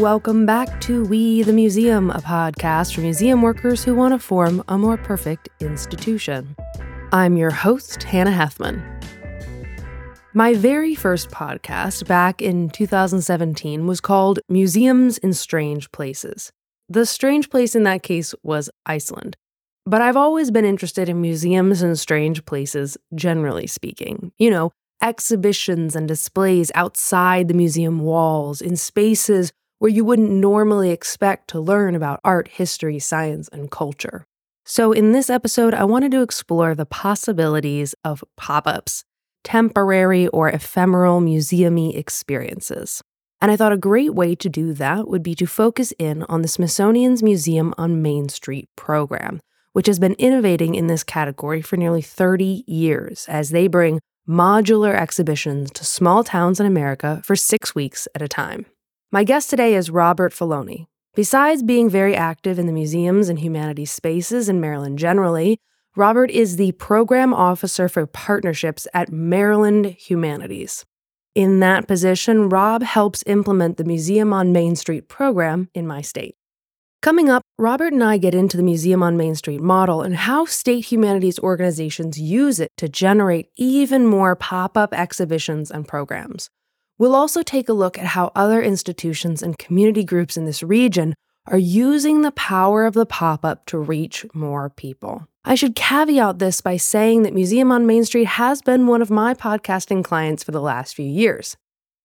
Welcome back to We the Museum, a podcast for museum workers who want to form a more perfect institution. I'm your host, Hannah Hethmon. My very first podcast back in 2017 was called Museums in Strange Places. The strange place in that case was Iceland. But I've always been interested in museums and strange places, generally speaking. You know, exhibitions and displays outside the museum walls, in spaces where you wouldn't normally expect to learn about art, history, science, and culture. So, in this episode, I wanted to explore the possibilities of pop ups, temporary or ephemeral museumy experiences. And I thought a great way to do that would be to focus in on the Smithsonian's Museum on Main Street program, which has been innovating in this category for nearly 30 years as they bring modular exhibitions to small towns in America for six weeks at a time. My guest today is Robert Forloney. Besides being very active in the museums and humanities spaces in Maryland generally, Robert is the program officer for partnerships at Maryland Humanities. In that position, Rob helps implement the Museum on Main Street program in my state. Coming up, Robert and I get into the Museum on Main Street model and how state humanities organizations use it to generate even more pop up exhibitions and programs. We'll also take a look at how other institutions and community groups in this region are using the power of the pop up to reach more people. I should caveat this by saying that Museum on Main Street has been one of my podcasting clients for the last few years.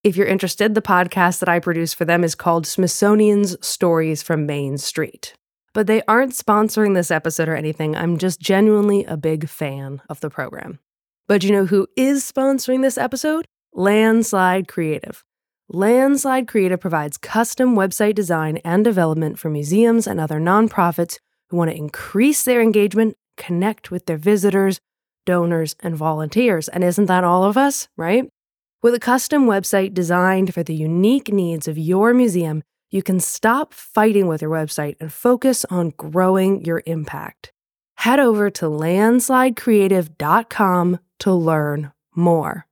If you're interested, the podcast that I produce for them is called Smithsonian's Stories from Main Street. But they aren't sponsoring this episode or anything. I'm just genuinely a big fan of the program. But you know who is sponsoring this episode? Landslide Creative. Landslide Creative provides custom website design and development for museums and other nonprofits who want to increase their engagement, connect with their visitors, donors, and volunteers. And isn't that all of us, right? With a custom website designed for the unique needs of your museum, you can stop fighting with your website and focus on growing your impact. Head over to landslidecreative.com to learn more.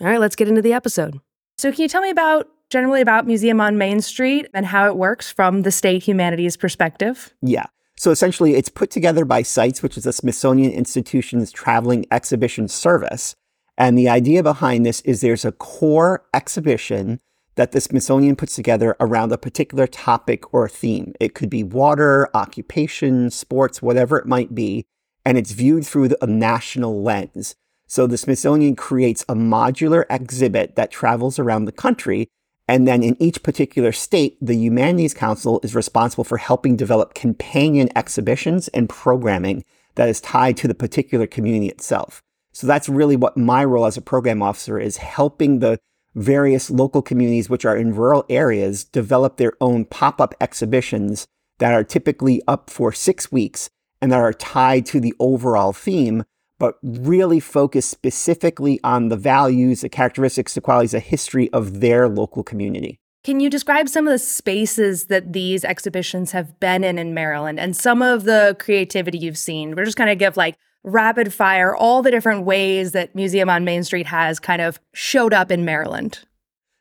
All right, let's get into the episode. So, can you tell me about generally about Museum on Main Street and how it works from the state humanities perspective? Yeah. So essentially, it's put together by SITES, which is the Smithsonian Institution's traveling exhibition service. And the idea behind this is there's a core exhibition that the Smithsonian puts together around a particular topic or theme. It could be water, occupation, sports, whatever it might be. And it's viewed through a national lens. So the Smithsonian creates a modular exhibit that travels around the country. And then in each particular state, the Humanities Council is responsible for helping develop companion exhibitions and programming that is tied to the particular community itself. So that's really what my role as a program officer is helping the various local communities, which are in rural areas, develop their own pop up exhibitions that are typically up for six weeks and that are tied to the overall theme but really focus specifically on the values, the characteristics, the qualities, the history of their local community. Can you describe some of the spaces that these exhibitions have been in in Maryland and some of the creativity you've seen? We're just kind of give like rapid fire all the different ways that Museum on Main Street has kind of showed up in Maryland.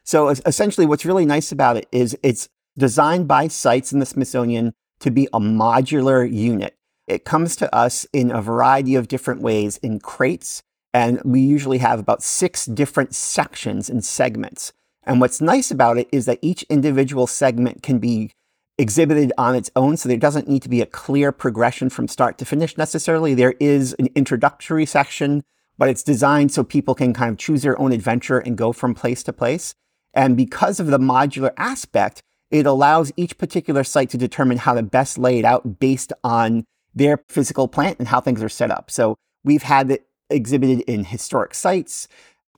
So essentially, what's really nice about it is it's designed by sites in the Smithsonian to be a modular unit. It comes to us in a variety of different ways in crates, and we usually have about six different sections and segments. And what's nice about it is that each individual segment can be exhibited on its own, so there doesn't need to be a clear progression from start to finish necessarily. There is an introductory section, but it's designed so people can kind of choose their own adventure and go from place to place. And because of the modular aspect, it allows each particular site to determine how to best lay it out based on their physical plant and how things are set up. So we've had it exhibited in historic sites,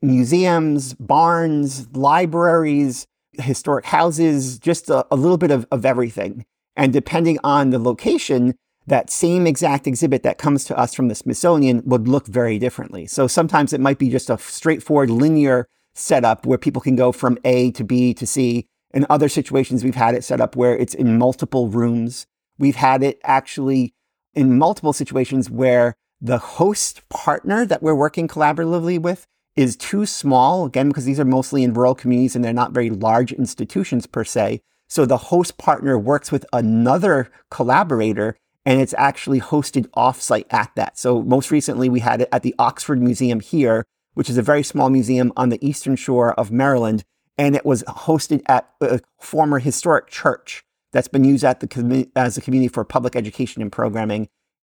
museums, barns, libraries, historic houses, just a, a little bit of, of everything. And depending on the location, that same exact exhibit that comes to us from the Smithsonian would look very differently. So sometimes it might be just a straightforward linear setup where people can go from A to B to C. In other situations, we've had it set up where it's in multiple rooms. We've had it actually in multiple situations where the host partner that we're working collaboratively with is too small, again, because these are mostly in rural communities and they're not very large institutions per se. So the host partner works with another collaborator and it's actually hosted offsite at that. So most recently we had it at the Oxford Museum here, which is a very small museum on the eastern shore of Maryland. And it was hosted at a former historic church that's been used at the as a community for public education and programming.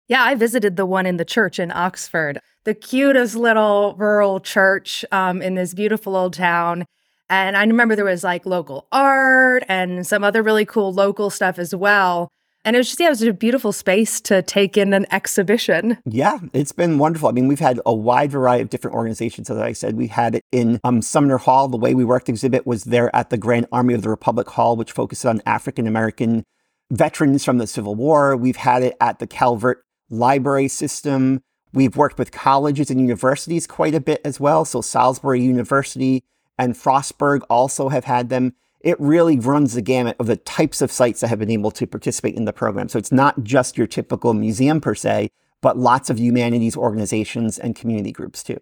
Yeah, I visited the one in the church in Oxford, the cutest little rural church um, in this beautiful old town. And I remember there was like local art and some other really cool local stuff as well. And it was just, yeah, it was a beautiful space to take in an exhibition. Yeah, it's been wonderful. I mean, we've had a wide variety of different organizations. As I said, we had it in um, Sumner Hall. The Way We Worked exhibit was there at the Grand Army of the Republic Hall, which focused on African American veterans from the Civil War. We've had it at the Calvert Library System. We've worked with colleges and universities quite a bit as well. So Salisbury University and Frostburg also have had them it really runs the gamut of the types of sites that have been able to participate in the program. So it's not just your typical museum per se, but lots of humanities organizations and community groups too.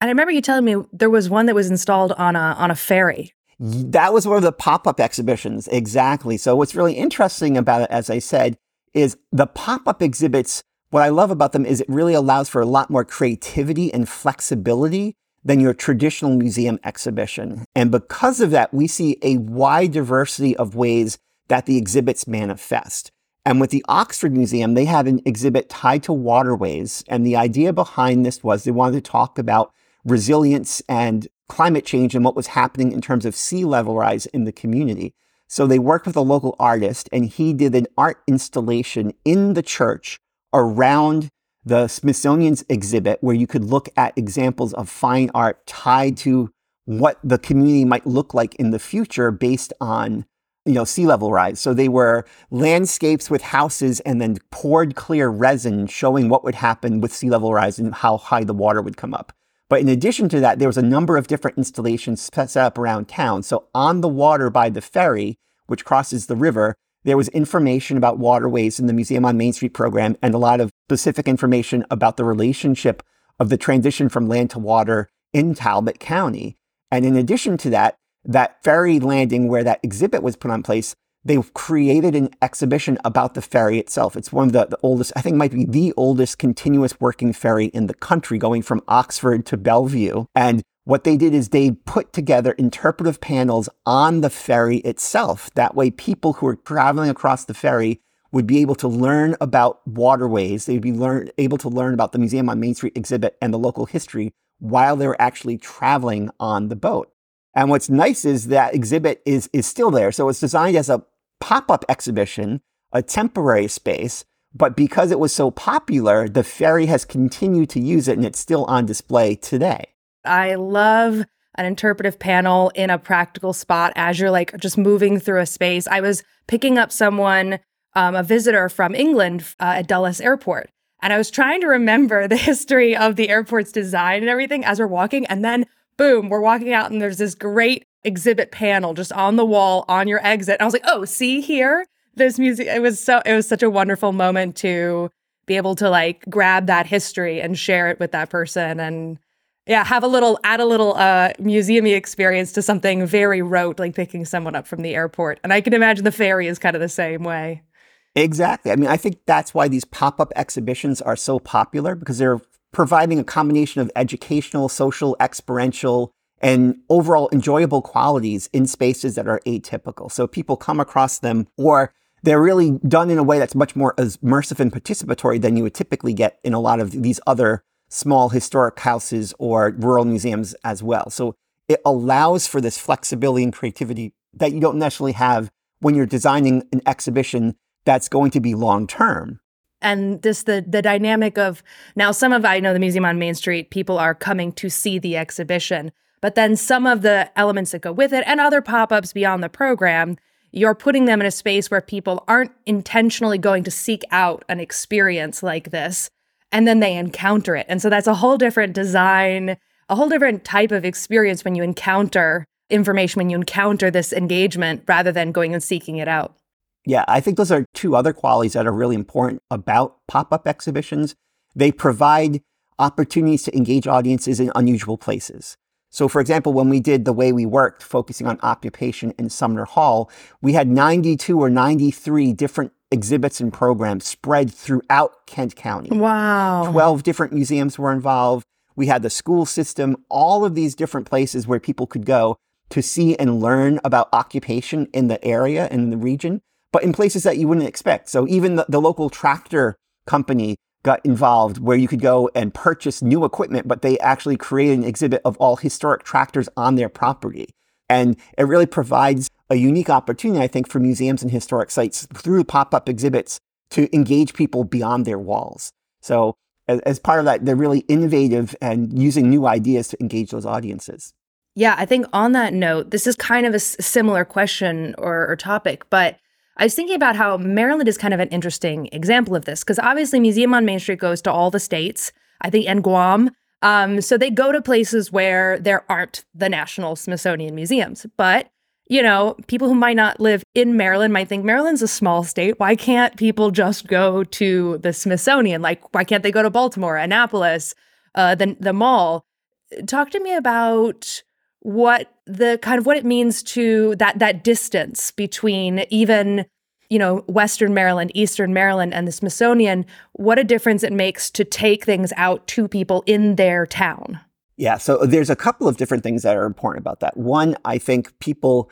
And I remember you telling me there was one that was installed on a on a ferry. That was one of the pop-up exhibitions, exactly. So what's really interesting about it, as I said, is the pop-up exhibits. What I love about them is it really allows for a lot more creativity and flexibility than your traditional museum exhibition. And because of that, we see a wide diversity of ways that the exhibits manifest. And with the Oxford Museum, they had an exhibit tied to waterways. And the idea behind this was they wanted to talk about resilience and climate change and what was happening in terms of sea level rise in the community. So they worked with a local artist and he did an art installation in the church around the Smithsonian's exhibit, where you could look at examples of fine art tied to what the community might look like in the future based on you know sea level rise. So they were landscapes with houses and then poured clear resin showing what would happen with sea level rise and how high the water would come up. But in addition to that there was a number of different installations set up around town. So on the water by the ferry which crosses the river there was information about waterways in the Museum on Main Street program and a lot of specific information about the relationship of the transition from land to water in Talbot County. And in addition to that, that ferry landing where that exhibit was put on place, they've created an exhibition about the ferry itself. It's one of the, the oldest, I think might be the oldest continuous working ferry in the country, going from Oxford to Bellevue. And what they did is they put together interpretive panels on the ferry itself. That way, people who are traveling across the ferry would be able to learn about waterways. They'd be learn, able to learn about the Museum on Main Street exhibit and the local history while they were actually traveling on the boat. And what's nice is that exhibit is, is still there. So it's designed as a pop up exhibition, a temporary space. But because it was so popular, the ferry has continued to use it and it's still on display today. I love an interpretive panel in a practical spot as you're like just moving through a space. I was picking up someone, um, a visitor from England uh, at Dulles Airport. And I was trying to remember the history of the airport's design and everything as we're walking. And then, boom, we're walking out, and there's this great exhibit panel just on the wall on your exit. And I was like, oh, see here? This music, it was so, it was such a wonderful moment to be able to like grab that history and share it with that person. And yeah, have a little add a little uh museumy experience to something very rote, like picking someone up from the airport. And I can imagine the ferry is kind of the same way. Exactly. I mean, I think that's why these pop-up exhibitions are so popular because they're providing a combination of educational, social, experiential, and overall enjoyable qualities in spaces that are atypical. So people come across them or they're really done in a way that's much more immersive and participatory than you would typically get in a lot of these other small historic houses or rural museums as well. So it allows for this flexibility and creativity that you don't necessarily have when you're designing an exhibition that's going to be long term. And this the the dynamic of now some of I know the museum on Main Street people are coming to see the exhibition, but then some of the elements that go with it and other pop-ups beyond the program, you're putting them in a space where people aren't intentionally going to seek out an experience like this and then they encounter it. And so that's a whole different design, a whole different type of experience when you encounter information, when you encounter this engagement rather than going and seeking it out. Yeah, I think those are two other qualities that are really important about pop up exhibitions. They provide opportunities to engage audiences in unusual places. So, for example, when we did the way we worked, focusing on occupation in Sumner Hall, we had 92 or 93 different exhibits and programs spread throughout Kent County. Wow. 12 different museums were involved. We had the school system, all of these different places where people could go to see and learn about occupation in the area and the region, but in places that you wouldn't expect. So even the, the local tractor company got involved where you could go and purchase new equipment, but they actually created an exhibit of all historic tractors on their property. And it really provides a unique opportunity, I think, for museums and historic sites through pop up exhibits to engage people beyond their walls. So, as, as, part of that, they're really innovative and using new ideas to engage those audiences. Yeah, I think on that note, this is kind of a s- similar question or, or topic, but I was thinking about how Maryland is kind of an interesting example of this because obviously Museum on Main Street goes to all the states, I think, and Guam. Um, so they go to places where there aren't the National Smithsonian Museums. But, you know, people who might not live in Maryland might think Maryland's a small state. Why can't people just go to the Smithsonian? Like, why can't they go to Baltimore, Annapolis, uh, the, the mall? Talk to me about what the kind of what it means to that that distance between even you know western maryland eastern maryland and the smithsonian what a difference it makes to take things out to people in their town yeah so uh, there's a couple of different things that are important about that. One i think people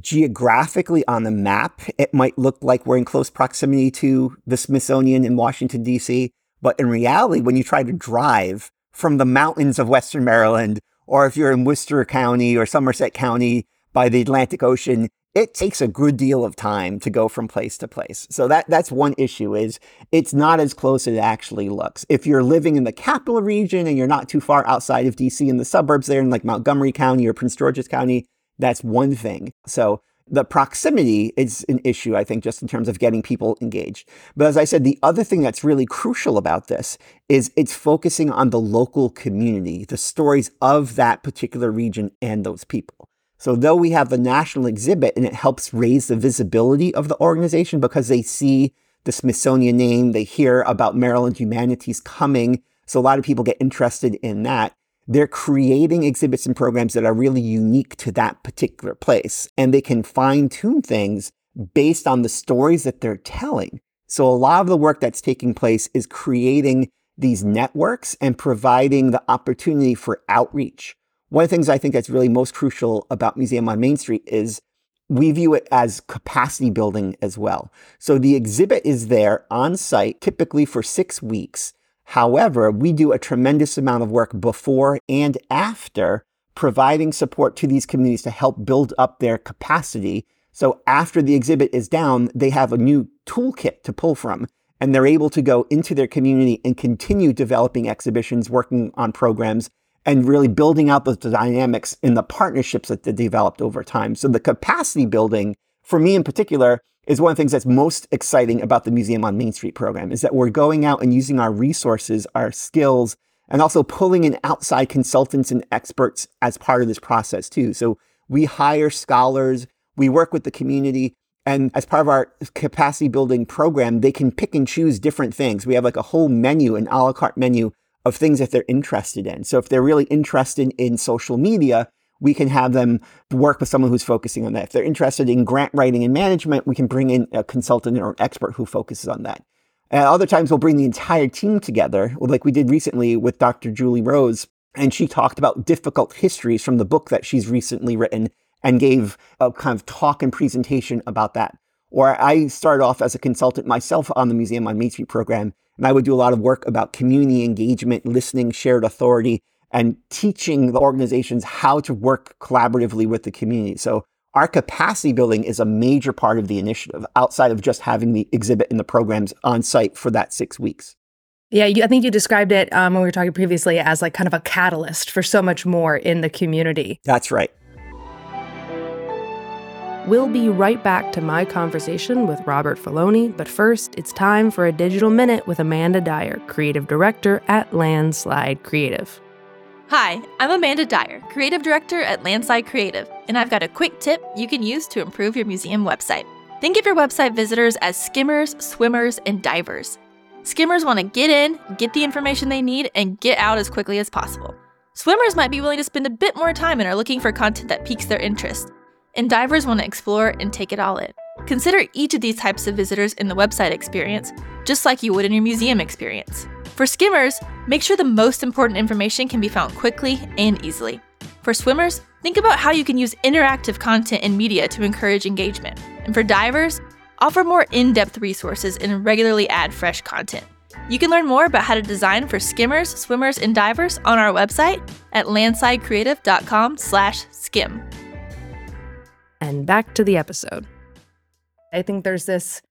geographically on the map it might look like we're in close proximity to the smithsonian in washington d.c but in reality when you try to drive from the mountains of western maryland or if you're in Worcester County or Somerset County by the Atlantic Ocean, it takes a good deal of time to go from place to place. So that that's one issue is it's not as close as it actually looks. If you're living in the capital region and you're not too far outside of DC in the suburbs there in like Montgomery County or Prince George's County, that's one thing. So the proximity is an issue, I think, just in terms of getting people engaged. But as I said, the other thing that's really crucial about this is it's focusing on the local community, the stories of that particular region and those people. So, though we have the national exhibit and it helps raise the visibility of the organization because they see the Smithsonian name, they hear about Maryland Humanities coming. So, a lot of people get interested in that they're creating exhibits and programs that are really unique to that particular place. And they can fine tune things based on the stories that they're telling. So a lot of the work that's taking place is creating these networks and providing the opportunity for outreach. One of the things I think that's really most crucial about Museum on Main Street is we view it as capacity building as well. So the exhibit is there on site, typically for six weeks. However, we do a tremendous amount of work before and after providing support to these communities to help build up their capacity. So after the exhibit is down, they have a new toolkit to pull from and they're able to go into their community and continue developing exhibitions, working on programs, and really building out those dynamics in the partnerships that they developed over time. So the capacity building, for me in particular, is one of the things that's most exciting about the Museum on Main Street program is that we're going out and using our resources, our skills, and also pulling in outside consultants and experts as part of this process too. So we hire scholars, we work with the community, and as part of our capacity building program, they can pick and choose different things. We have like a whole menu, an a la carte menu of things that they're interested in. So if they're really interested in social media, we can have them work with someone who's focusing on that. If they're interested in grant writing and management, we can bring in a consultant or an expert who focuses on that. And other times we'll bring the entire team together, like we did recently with Dr. Julie Rose, and she talked about difficult histories from the book that she's recently written and gave a kind of talk and presentation about that. Or I started off as a consultant myself on the Museum on Main Street program, and I would do a lot of work about community engagement, listening, shared authority, and teaching the organizations how to work collaboratively with the community. So our capacity building is a major part of the initiative outside of just having the exhibit and the programs on site for that six weeks. Yeah, you, I think you described it um, when we were talking previously as like kind of a catalyst for so much more in the community. That's right. We'll be right back to my conversation with Robert Forloney, but first, it's time for a digital minute with Amanda Dyer, creative director at Landslide Creative. Hi, I'm Amanda Dyer, Creative Director at Landslide Creative, and I've got a quick tip you can use to improve your museum website. Think of your website visitors as skimmers, swimmers, and divers. Skimmers want to get in, get the information they need, and get out as quickly as possible. Swimmers might be willing to spend a bit more time and are looking for content that piques their interest. And divers want to explore and take it all in. Consider each of these types of visitors in the website experience, just like you would in your museum experience. For skimmers, make sure the most important information can be found quickly and easily. For swimmers, think about how you can use interactive content and media to encourage engagement. And for divers, offer more in depth resources and regularly add fresh content. You can learn more about how to design for skimmers, swimmers, and divers on our website at landslidecreative.com/skim. And back to the episode. I think there's this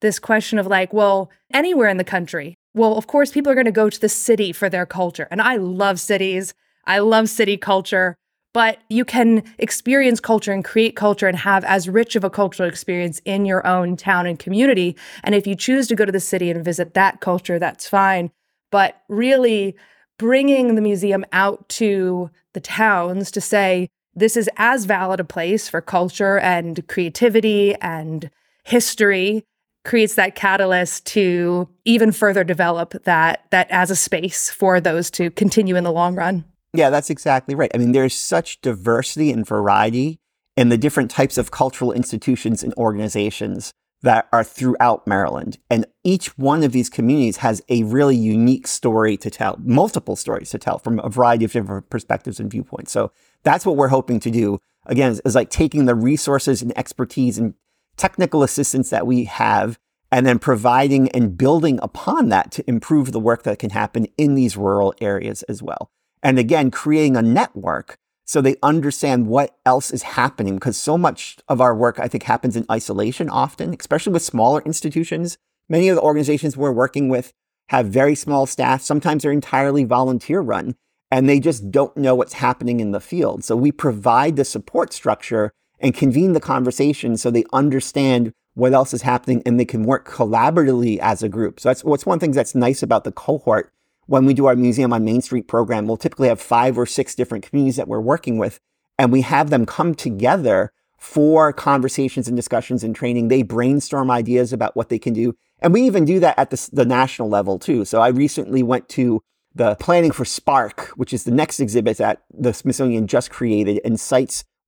this question of like, well, anywhere in the country. Well, of course people are going to go to the city for their culture. And I love cities. I love city culture, but you can experience culture and create culture and have as rich of a cultural experience in your own town and community. And if you choose to go to the city and visit that culture, that's fine. But really bringing the museum out to the towns to say, this is as valid a place for culture and creativity and history creates that catalyst to even further develop that that as a space for those to continue in the long run. Yeah, that's exactly right. I mean, there's such diversity and variety in the different types of cultural institutions and organizations that are throughout Maryland. And each one of these communities has a really unique story to tell, multiple stories to tell from a variety of different perspectives and viewpoints. So that's what we're hoping to do. Again, is, is like taking the resources and expertise and technical assistance that we have and then providing and building upon that to improve the work that can happen in these rural areas as well. And again, creating a network so they understand what else is happening because so much of our work, I think, happens in isolation often, especially with smaller institutions. Many of the organizations we're working with have very small staff. Sometimes they're entirely volunteer run and they just don't know what's happening in the field. So we provide the support structure and convene the conversation so they understand what else is happening and they can work collaboratively as a group. So that's what's one thing that's nice about the cohort. When we do our Museum on Main Street program, we'll typically have five or six different communities that we're working with, and we have them come together for conversations and discussions and training. They brainstorm ideas about what they can do. And we even do that at the, the national level too. So I recently went to the planning for Spark, which is the next exhibit that the Smithsonian just created and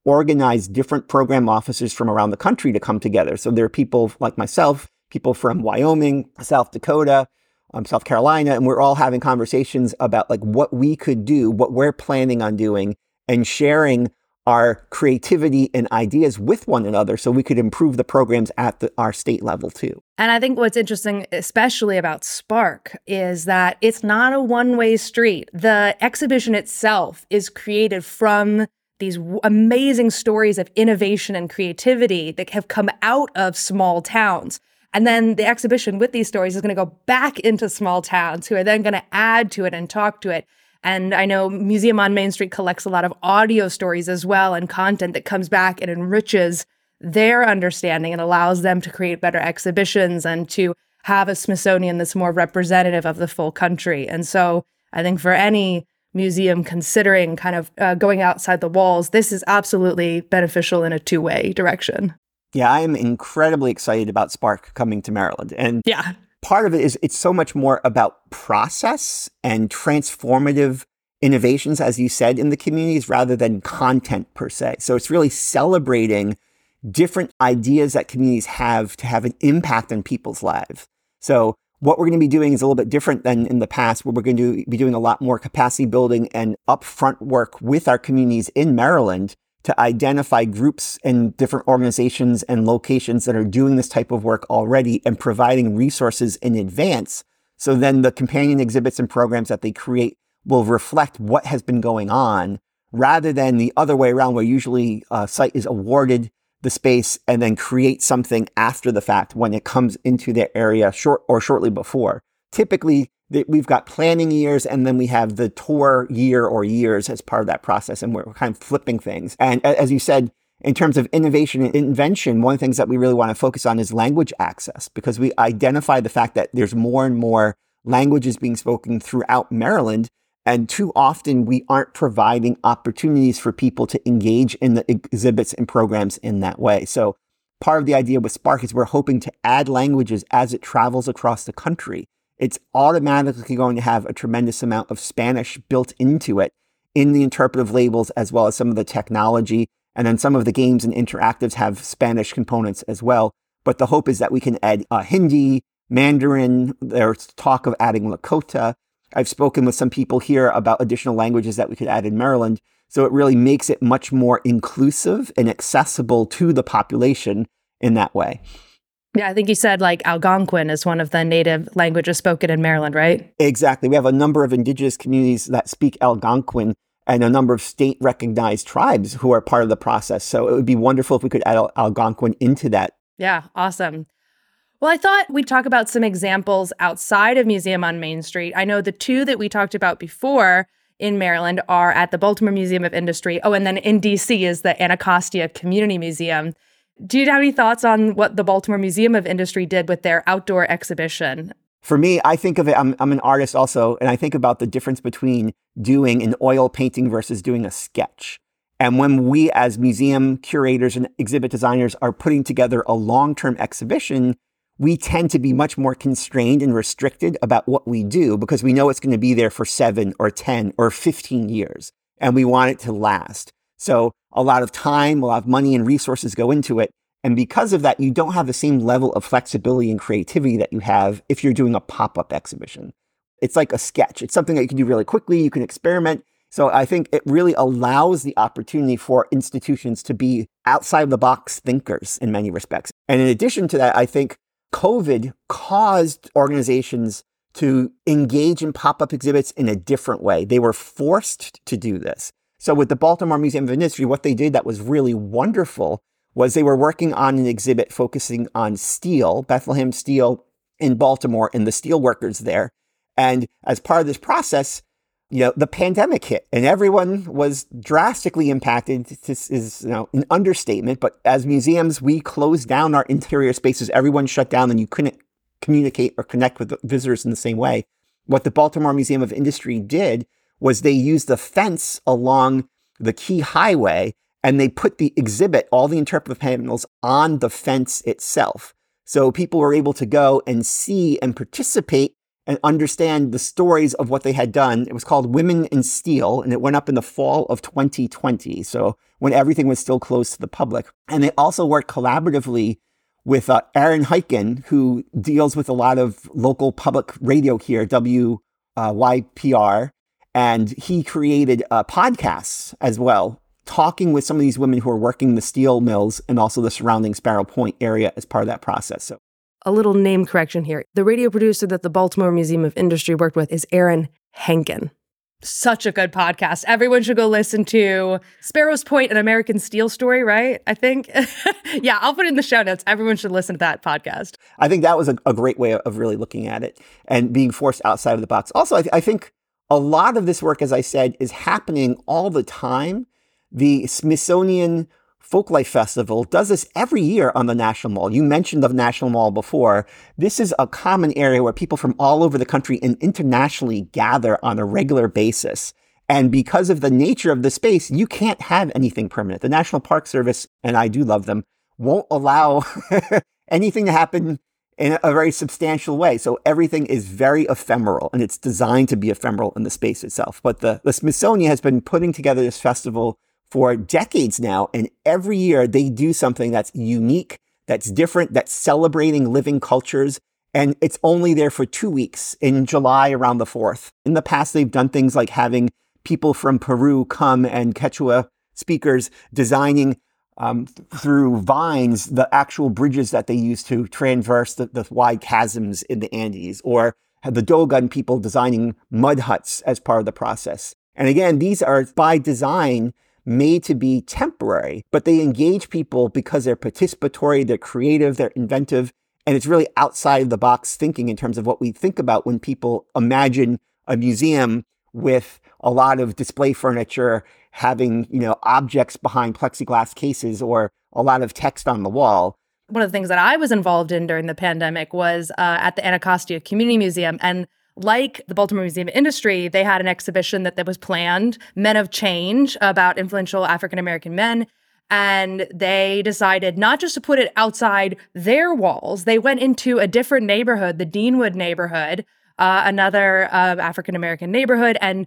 organize different program officers from around the country to come together. So there are people like myself, people from Wyoming, South Dakota, um, South Carolina, and we're all having conversations about like what we could do, what we're planning on doing, and sharing our creativity and ideas with one another so we could improve the programs at the, our state level too. And I think what's interesting, especially about Spark, is that it's not a one way street. The exhibition itself is created from these amazing stories of innovation and creativity that have come out of small towns. And then the exhibition with these stories is going to go back into small towns who are then going to add to it and talk to it. And I know Museum on Main Street collects a lot of audio stories as well and content that comes back and enriches their understanding and allows them to create better exhibitions and to have a Smithsonian that's more representative of the full country. And so I think for any museum considering kind of uh, going outside the walls, this is absolutely beneficial in a two way direction. Yeah, I am incredibly excited about Spark coming to Maryland. And yeah. Part of it is it's so much more about process and transformative innovations, as you said, in the communities rather than content per se. So it's really celebrating different ideas that communities have to have an impact on people's lives. So what we're going to be doing is a little bit different than in the past, where we're going to be doing a lot more capacity building and upfront work with our communities in Maryland to identify groups and different organizations and locations that are doing this type of work already and providing resources in advance. So then the companion exhibits and programs that they create will reflect what has been going on rather than the other way around where usually a site is awarded the space and then create something after the fact when it comes into their area short or shortly before. Typically, we've got planning years and then we have the tour year or years as part of that process. And we're kind of flipping things. And as you said, in terms of innovation and invention, one of the things that we really want to focus on is language access because we identify the fact that there's more and more languages being spoken throughout Maryland and too often we aren't providing opportunities for people to engage in the exhibits and programs in that way. So part of the idea with Spark is we're hoping to add languages as it travels across the country. It's automatically going to have a tremendous amount of Spanish built into it. in the interpretive labels as well as some of the technology. And then some of the games and interactives have Spanish components as well. But the hope is that we can add uh, Hindi, Mandarin. There's talk of adding Lakota. I've spoken with some people here about additional languages that we could add in Maryland. So it really makes it much more inclusive and accessible to the population in that way. Yeah, I think you said like Algonquin is one of the native languages spoken in Maryland, right? Exactly. We have a number of indigenous communities that speak Algonquin and a number of state recognized tribes who are part of the process. So it would be wonderful if we could add Algonquin into that. Yeah, awesome. Well, I thought we'd talk about some examples outside of Museum on Main Street. I know the two that we talked about before in Maryland are at the Baltimore Museum of Industry. Oh, and then in DC is the Anacostia Community Museum. Do you have any thoughts on what the Baltimore Museum of Industry did with their outdoor exhibition? For me, I think of it, I'm, I'm an artist also, and I think about the difference between doing an oil painting versus doing a sketch. And when we, as museum curators and exhibit designers, are putting together a long term exhibition, we tend to be much more constrained and restricted about what we do because we know it's going to be there for seven or 10 or 15 years, and we want it to last. So a lot of time, a lot of money and resources go into it. And because of that, you don't have the same level of flexibility and creativity that you have if you're doing a pop up exhibition. It's like a sketch. It's something that you can do really quickly. You can experiment. So I think it really allows the opportunity for institutions to be outside the box thinkers in many respects. And in addition to that, I think COVID caused organizations to engage in pop up exhibits in a different way. They were forced to do this. So with the Baltimore Museum of Industry, what they did that was really wonderful was they were working on an exhibit focusing on steel, Bethlehem Steel in Baltimore and the steel workers there. And as part of this process, you know, the pandemic hit and everyone was drastically impacted. This is, you know, an understatement, but as museums, we closed down our interior spaces. Everyone shut down and you couldn't communicate or connect with visitors in the same way. What the Baltimore Museum of Industry did was they used the fence along the key highway and they put the exhibit, all the interpretive panels on the fence itself. So people were able to go and see and participate and understand the stories of what they had done. It was called Women in Steel, and it went up in the fall of 2020. So when everything was still closed to the public. And they also worked collaboratively with uh, Aaron Hyken, who deals with a lot of local public radio here, WYPR. And he created uh, podcasts as well, talking with some of these women who are working the steel mills and also the surrounding Sparrow Point area as part of that process. So, a little name correction here. The radio producer that the Baltimore Museum of Industry worked with is Aaron Henkin. Such a good podcast. Everyone should go listen to Sparrows Point, an American Steel story, right? I think. yeah, I'll put it in the show notes. Everyone should listen to that podcast. I think that was a, a great way of really looking at it and being forced outside of the box. Also, I, th- I think a lot of this work, as I said, is happening all the time. The Smithsonian Folklife Festival does this every year on the National Mall. You mentioned the National Mall before. This is a common area where people from all over the country and internationally gather on a regular basis. And because of the nature of the space, you can't have anything permanent. The National Park Service, and I do love them, won't allow anything to happen in a very substantial way. So everything is very ephemeral and it's designed to be ephemeral in the space itself. But the, the Smithsonian has been putting together this festival for decades now. And every year they do something that's unique, that's different, that's celebrating living cultures. And it's only there for two weeks in July around the 4th. In the past, they've done things like having people from Peru come and Quechua speakers designing um, through vines the actual bridges that they use to traverse the, the wide chasms in the Andes, or the Dogon people designing mud huts as part of the process. And again, these are by design made to be temporary, but they engage people because they're participatory, they're creative, they're inventive, and it's really outside of the box thinking in terms of what we think about when people imagine a museum with a lot of display furniture having, you know, objects behind plexiglass cases or a lot of text on the wall. One of the things that I was involved in during the pandemic was uh, at the Anacostia Community Museum. And like the Baltimore Museum of Industry, they had an exhibition that, that was planned, Men of Change, about influential African American men. And they decided not just to put it outside their walls, they went into a different neighborhood, the Deanwood neighborhood, uh, another uh, African American neighborhood, and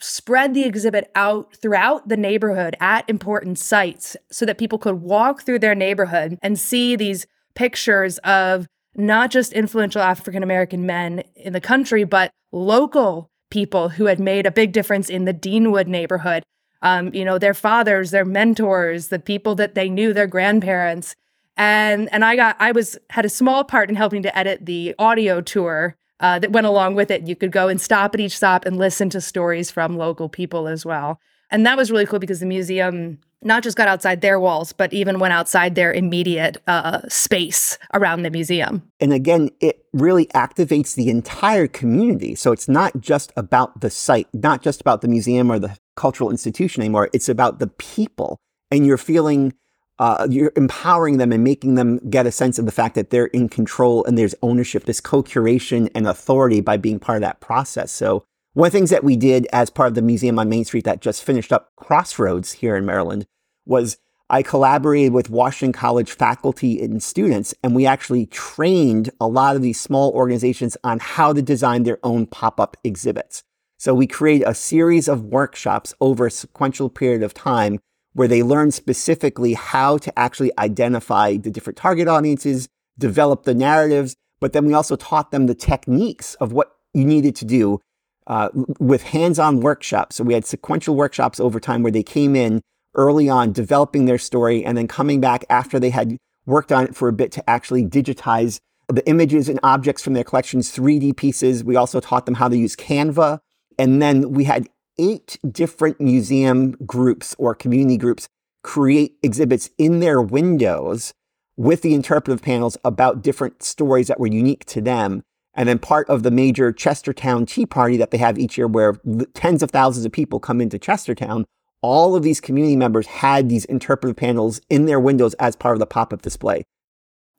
spread the exhibit out throughout the neighborhood at important sites so that people could walk through their neighborhood and see these pictures of not just influential African American men in the country, but local people who had made a big difference in the Deanwood neighborhood. Um, you know, their fathers, their mentors, the people that they knew, their grandparents. And and I got I was had a small part in helping to edit the audio tour uh, that went along with it. You could go and stop at each stop and listen to stories from local people as well. And that was really cool because the museum not just got outside their walls, but even went outside their immediate uh, space around the museum. And again, it really activates the entire community. So it's not just about the site, not just about the museum or the cultural institution anymore. It's about the people. And you're feeling uh, you're empowering them and making them get a sense of the fact that they're in control and there's ownership, this co-curation and authority by being part of that process. So one of the things that we did as part of the museum on Main Street that just finished up Crossroads here in Maryland was I collaborated with Washington College faculty and students, and we actually trained a lot of these small organizations on how to design their own pop-up exhibits. So we created a series of workshops over a sequential period of time where they learn specifically how to actually identify the different target audiences, develop the narratives, but then we also taught them the techniques of what you needed to do uh, with hands-on workshops. So we had sequential workshops over time where they came in early on, developing their story, and then coming back after they had worked on it for a bit to actually digitize the images and objects from their collections, 3D pieces. We also taught them how to use Canva. And then we had eight different museum groups or community groups create exhibits in their windows with the interpretive panels about different stories that were unique to them. And then part of the major Chestertown Tea Party that they have each year, where tens of thousands of people come into Chestertown, all of these community members had these interpretive panels in their windows as part of the pop up display.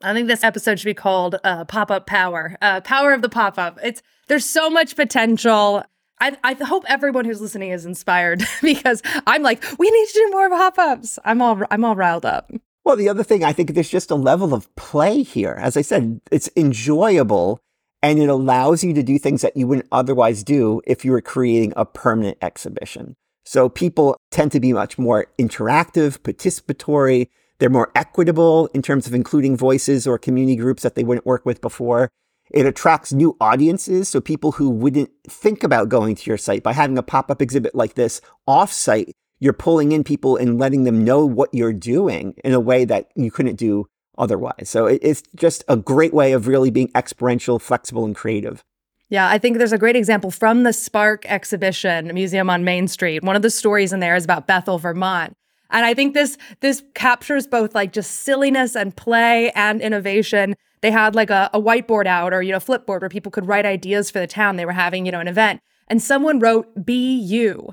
I think this episode should be called uh, "Pop Up Power," uh, "Power of the Pop Up." It's there's so much potential. I, I hope everyone who's listening is inspired because I'm like, we need to do more pop-ups. I'm all I'm all riled up. Well, the other thing I think there's just a level of play here. As I said, it's enjoyable and it allows you to do things that you wouldn't otherwise do if you were creating a permanent exhibition. So people tend to be much more interactive, participatory. They're more equitable in terms of including voices or community groups that they wouldn't work with before. It attracts new audiences, so people who wouldn't think about going to your site by having a pop up exhibit like this off site, you're pulling in people and letting them know what you're doing in a way that you couldn't do otherwise. So it's just a great way of really being experiential, flexible, and creative. Yeah, I think there's a great example from the Spark exhibition museum on Main Street. One of the stories in there is about Bethel, Vermont. And I think this this captures both like just silliness and play and innovation they had like a, a whiteboard out or, you know, flipboard where people could write ideas for the town. They were having, you know, an event and someone wrote BU.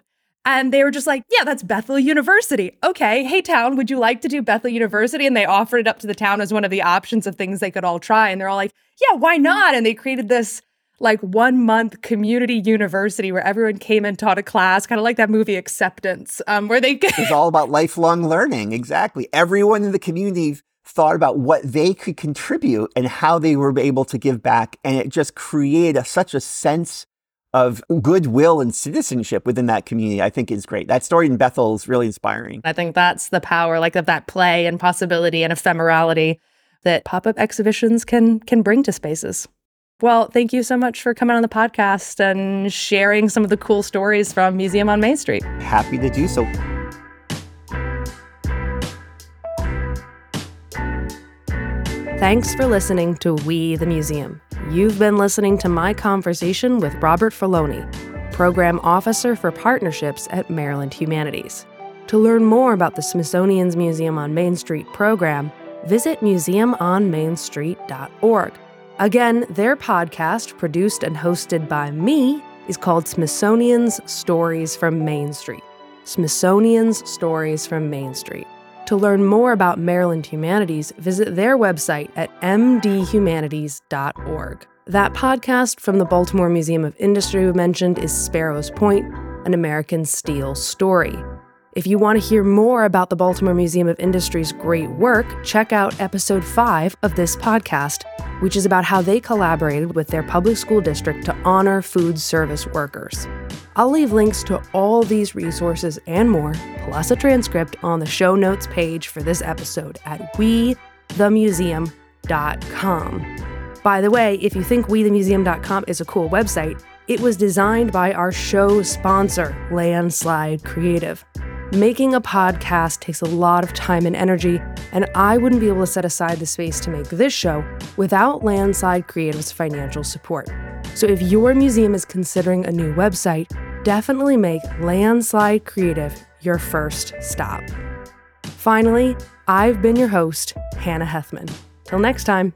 And they were just like, yeah, that's Bethel University. Okay, hey, town, would you like to do Bethel University? And they offered it up to the town as one of the options of things they could all try. And they're all like, yeah, why not? And they created this like one month community university where everyone came and taught a class, kind of like that movie Acceptance, um, where they. it's all about lifelong learning. Exactly. Everyone in the community thought about what they could contribute and how they were able to give back. And it just created a, such a sense of goodwill and citizenship within that community, I think is great. That story in Bethel is really inspiring. I think that's the power, like of that play and possibility and ephemerality that pop-up exhibitions can can bring to spaces. Well, thank you so much for coming on the podcast and sharing some of the cool stories from Museum on Main Street. Happy to do so. Thanks for listening to We the Museum. You've been listening to my conversation with Robert Forloney, Program Officer for Partnerships at Maryland Humanities. To learn more about the Smithsonian's Museum on Main Street program, visit museumonmainstreet.org. Again, their podcast, produced and hosted by me, is called Smithsonian's Stories from Main Street. Smithsonian's Stories from Main Street. To learn more about Maryland Humanities, visit their website at mdhumanities.org. That podcast from the Baltimore Museum of Industry we mentioned is Sparrows Point, an American Steel story. If you want to hear more about the Baltimore Museum of Industry's great work, check out episode 5 of this podcast, which is about how they collaborated with their public school district to honor food service workers. I'll leave links to all these resources and more, plus a transcript on the show notes page for this episode at wethemuseum.com. By the way, if you think wethemuseum.com is a cool website, it was designed by our show sponsor, Landslide Creative. Making a podcast takes a lot of time and energy, and I wouldn't be able to set aside the space to make this show without Landslide Creative's financial support. So if your museum is considering a new website, definitely make Landslide Creative your first stop. Finally, I've been your host, Hannah Hethmon. Till next time.